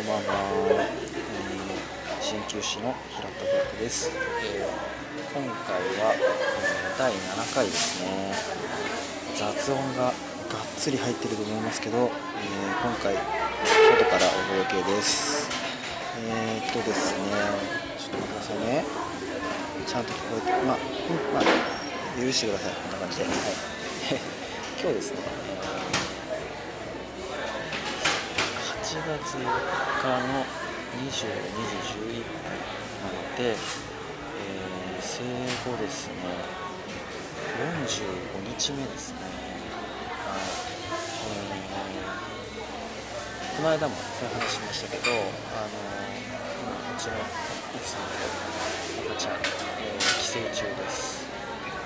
こんばんは、えー、鍼灸師の平田僕です、えー、今回は、えー、第7回ですね。雑音ががっつり入ってると思いますけど、えー、今回外からお届けです。えー、っとですねちょっと待ってくださいね。ちゃんと聞こえてまあ、うん、まあ許してください。こんな感じで。はい。今日ですね。月4日の22時11分なので、えー、生後ですね45日目ですねはいえー、この間もそういう話しましたけどあの今こちら奥さんと赤ちゃん、えー、寄生虫です。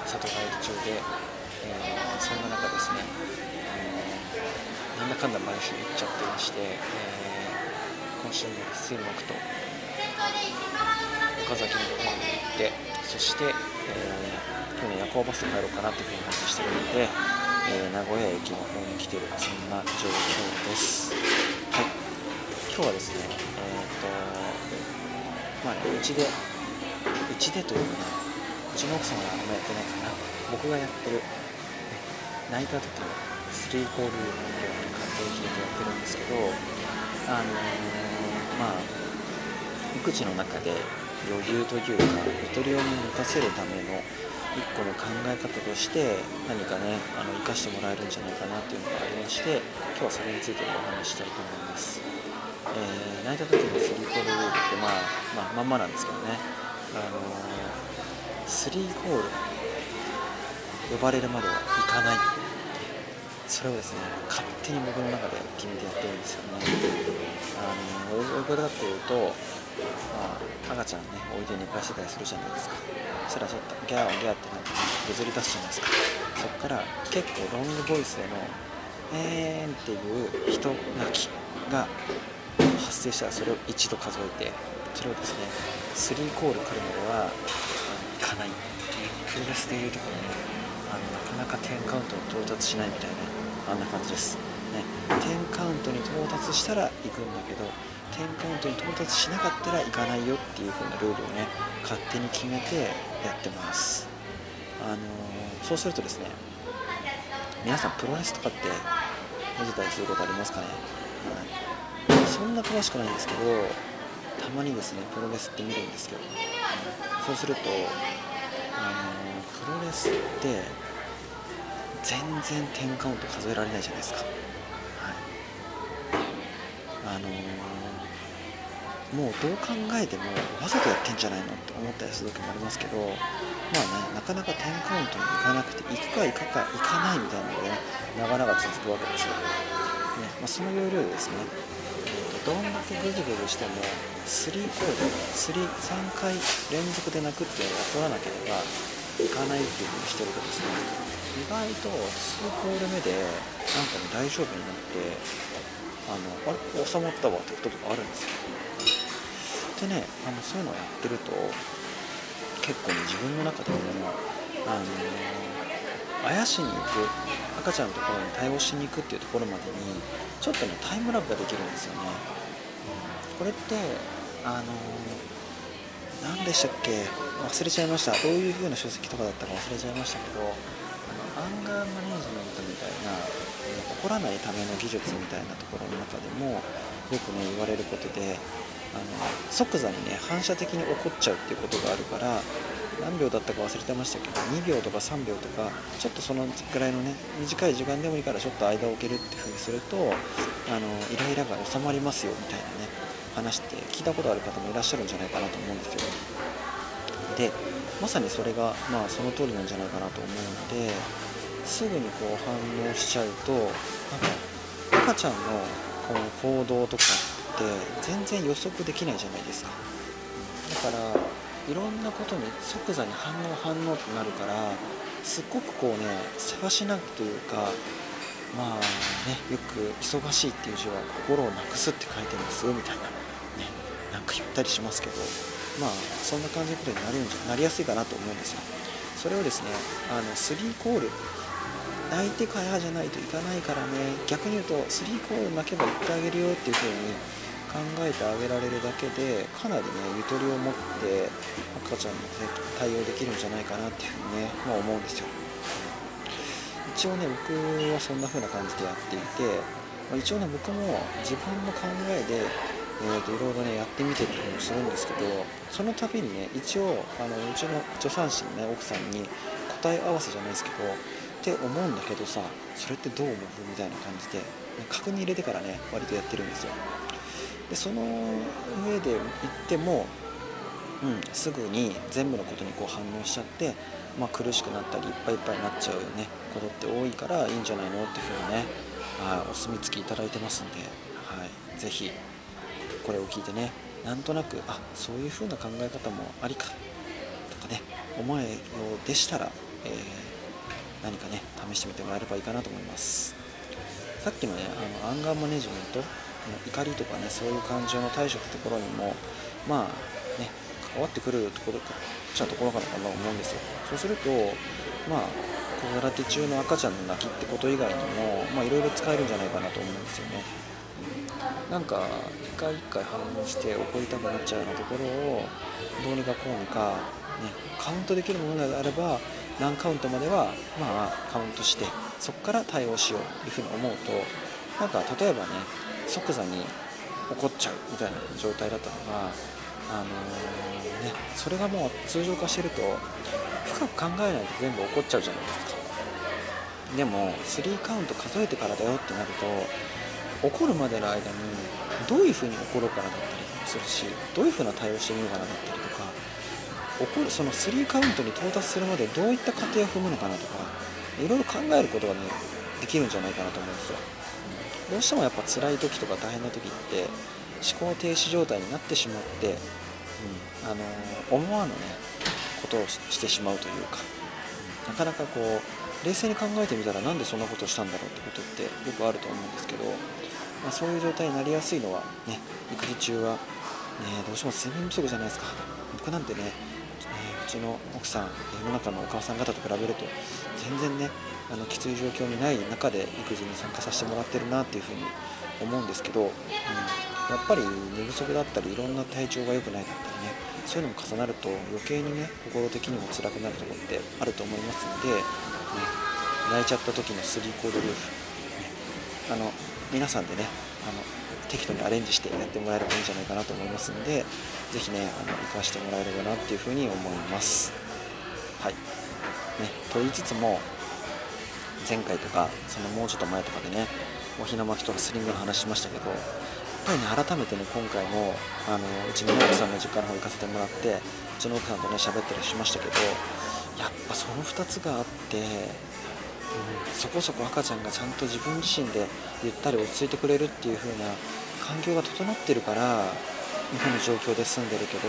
里帰り中で、えー、そんな中ですねなんだかんだ毎週行っちゃってまして、えー、今週も水木と岡崎の方に行ってそして、えー、今日夜行バスで帰ろうかなというふうに話してるので、えー、名古屋駅の方に来てるそんな状況です。はい。今日はですねえっ、とまあうちでうちでというかねうちの奥様があんまやってないかな。僕がやってる泣いた時の3コールを家庭品でやってるんですけどあのー、まあ育児の中で余裕というかゆとりを持たせるための一個の考え方として何かねあの生かしてもらえるんじゃないかなっていうのがありまして今日はそれについてお話したいと思います、えー、泣いた時の3コールルールってまあまあまんまなんですけどね。あのー、3コール呼ばれるまではいかない。それをですね勝手に僕の中で決めてやってるんですよね。あのどういうことかっていうと、まあ、赤ちゃんねおいで寝かしてたりするじゃないですか。そしたらちょっとギャーギャーってなんかぐずり出すじゃないですか。そっから結構ロングボイスでの「えーん」っていう人泣きが発生したらそれを1度数えてそれをですね3コール来るまではいかないプロレスでいうところねあのなかなか10カウントに到達しないみたいな。あんな感じです、ね、10カウントに到達したら行くんだけど10カウントに到達しなかったら行かないよっていう風なルールをね勝手に決めてやってます。あのー、そうするとですね皆さんプロレスとかって見てたりすることありますかね、はい、そんな詳しくないんですけどたまにですねプロレスって見るんですけど、そうするとあのー、プロレスって全然10カウント数えられないじゃないですか、はい、あのー、もうどう考えてもわざとやってんじゃないのって思ったりする時もありますけどまあねなかなか10カウントに行かなくて行くか行かか行かないみたいなので、ね、長々続くわけですよ、ねまあ、その要領ですねどんだけグズグズしても3コード3 3回連続で泣くっていうのを取らなければいかないっていうふうにしてるとですね意外と2ホール目でなんかもう大丈夫になってあのあれ収まったわってこととかあるんですよ。でねあのそういうのをやってると結構ね自分の中でもあのあやしに行く赤ちゃんのところに対応しに行くっていうところまでにちょっとねタイムラグができるんですよね。これってあの何でしたっけ？忘れちゃいました。どういう風な書籍とかだったか忘れちゃいましたけどアンガーマネジメントみたいな、怒らないための技術みたいなところの中でもよくね言われることであの即座にね反射的に怒っちゃうっていうことがあるから何秒だったか忘れてましたけど2秒とか3秒とかちょっとそのぐらいのね短い時間でもいいからちょっと間を置けるっていう風にするとあのイライラが収まりますよみたいなね話って聞いたことある方もいらっしゃるんじゃないかなと思うんですよ。でまさにそれがまあその通りなんじゃないかなと思うのですぐにこう反応しちゃうとなんか赤ちゃんのこの行動とかって全然予測できないじゃないですか。だからいろんなことに即座に反応反応となるからすっごくこうねせわしなくというかまあねよく忙しいっていう字は心をなくすって書いてますみたいなねなんか言ったりしますけど。まあそんな感じのことになるんじゃなりやすいかなと思うんですよ。それをですねあの3コール。泣いてからじゃないといかないからね。逆に言うと3コール泣けば言ってあげるよっていう風に考えてあげられるだけでかなりねゆとりを持って赤ちゃんの、ね、対応できるんじゃないかなっていうふうにね、まあ、思うんですよ。一応ね僕はそんな風な感じでやっていて、一応ね僕も自分の考えでえーと、いろいろねやってみてるりもするんですけどその度にね一応あのうちの助産師のね奥さんに答え合わせじゃないですけどって思うんだけどさそれってどう思う？みたいな感じで確認入れてからね割とやってるんですよ。でその上で言っても、うん、すぐに全部のことにこう反応しちゃって、まあ、苦しくなったりいっぱいいっぱいになっちゃうよねことって多いからいいんじゃないの？っていうふうにね、はい、お墨付きいただいてますんで、はい、ぜひこれを聞いてねなんとなくあそういう風な考え方もありかとかね思えようでしたら、えー、何かね試してみてもらえればいいかなと思います。さっきのねあのアンガーマネジメント怒りとかねそういう感情の対処ってところにもまあね関わってくるところかちゃところからかなと思うんですよ。そうするとまあ子育て中の赤ちゃんの泣きってこと以外にもいろいろ使えるんじゃないかなと思うんですよね。なんか一回一回反応して怒りたくなっちゃうようなところをどうにかこうにか、ね、カウントできるものであれば何カウントまではまあカウントしてそこから対応しようというふうに思うとなんか例えばね即座に怒っちゃうみたいな状態だったのが、あのー、ね、それがもう通常化してると深く考えないと全部怒っちゃうじゃないですか。でも3カウント数えてからだよってなると怒るまでの間にどういうふうに怒ろうかなだったりするしどういうふうな対応してみようかなだったりとか怒るその3カウントに到達するまでどういった過程を踏むのかなとかいろいろ考えることがねできるんじゃないかなと思うんですよ。どうしてもやっぱ辛い時とか大変な時って思考停止状態になってしまって、うん、あの思わぬねことをしてしまうというか、なかなかこう冷静に考えてみたらなんでそんなことをしたんだろうってことってよくあると思うんですけどまあ、そういう状態になりやすいのはね育児中は、ね、どうしても睡眠不足じゃないですか。僕なんてね、え、うちの奥さん世の中のお母さん方と比べると全然ねあのきつい状況にない中で育児に参加させてもらってるなっていうふうに思うんですけど、うん、やっぱり寝不足だったりいろんな体調が良くないだったりねそういうのも重なると余計にね心的にも辛くなるところってあると思いますので、ね、泣いちゃった時のスリーコードルーフ、ね、あの皆さんでねあの適当にアレンジしてやってもらえればいいんじゃないかなと思いますんで是非ねあの活かしてもらえればなっていうふうに思います。はい。ねと言いつつも前回とかそのもうちょっと前とかでねおひな巻きとかスリングの話しましたけどやっぱりね改めてね今回もあのうちの奥さんの実家の方行かせてもらってうちの奥さんとね喋ったりしましたけどやっぱその2つがあってそこそこ赤ちゃんがちゃんと自分自身でゆったり落ち着いてくれるっていう風な環境が整ってるから今の状況で住んでるけど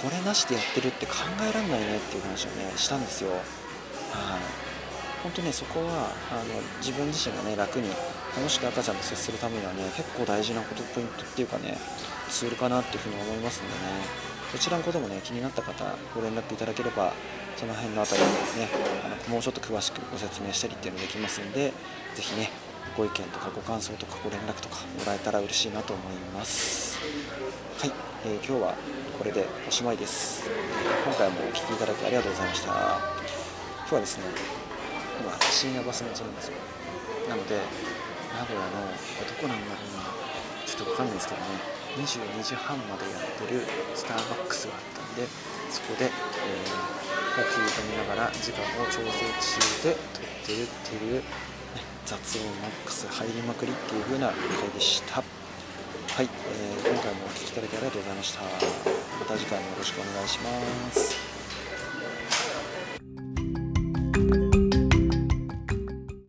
これなしでやってるって考えられないねっていう話をねしたんですよ。はい。本当ねそこはあの自分自身がね楽に楽しく赤ちゃんと接するためにはね結構大事なことポイントっていうかねツールかなっていうふうに思いますんでね。こちらのこともね気になった方ご連絡いただければその辺の辺りをねあのもうちょっと詳しくご説明したりっていうのができますんで是非ねご意見とかご感想とかご連絡とかもらえたら嬉しいなと思います。はい、えー、今日はこれでおしまいです。今回もお聴きいただきありがとうございました。今日はですね今深夜バス待ちなんです。よなので名古屋のどこなんだろうな。ちょっとわかんないですけどね。22時半までやってるスターバックスがあったんでそこで、えー呼吸を見ながら時間を調整中で撮ってるっていう、ね、雑音マックス入りまくりっていう風な回でした。はい、えー、今回もお聴きいただきありがとうございました。また次回もよろしくお願いします。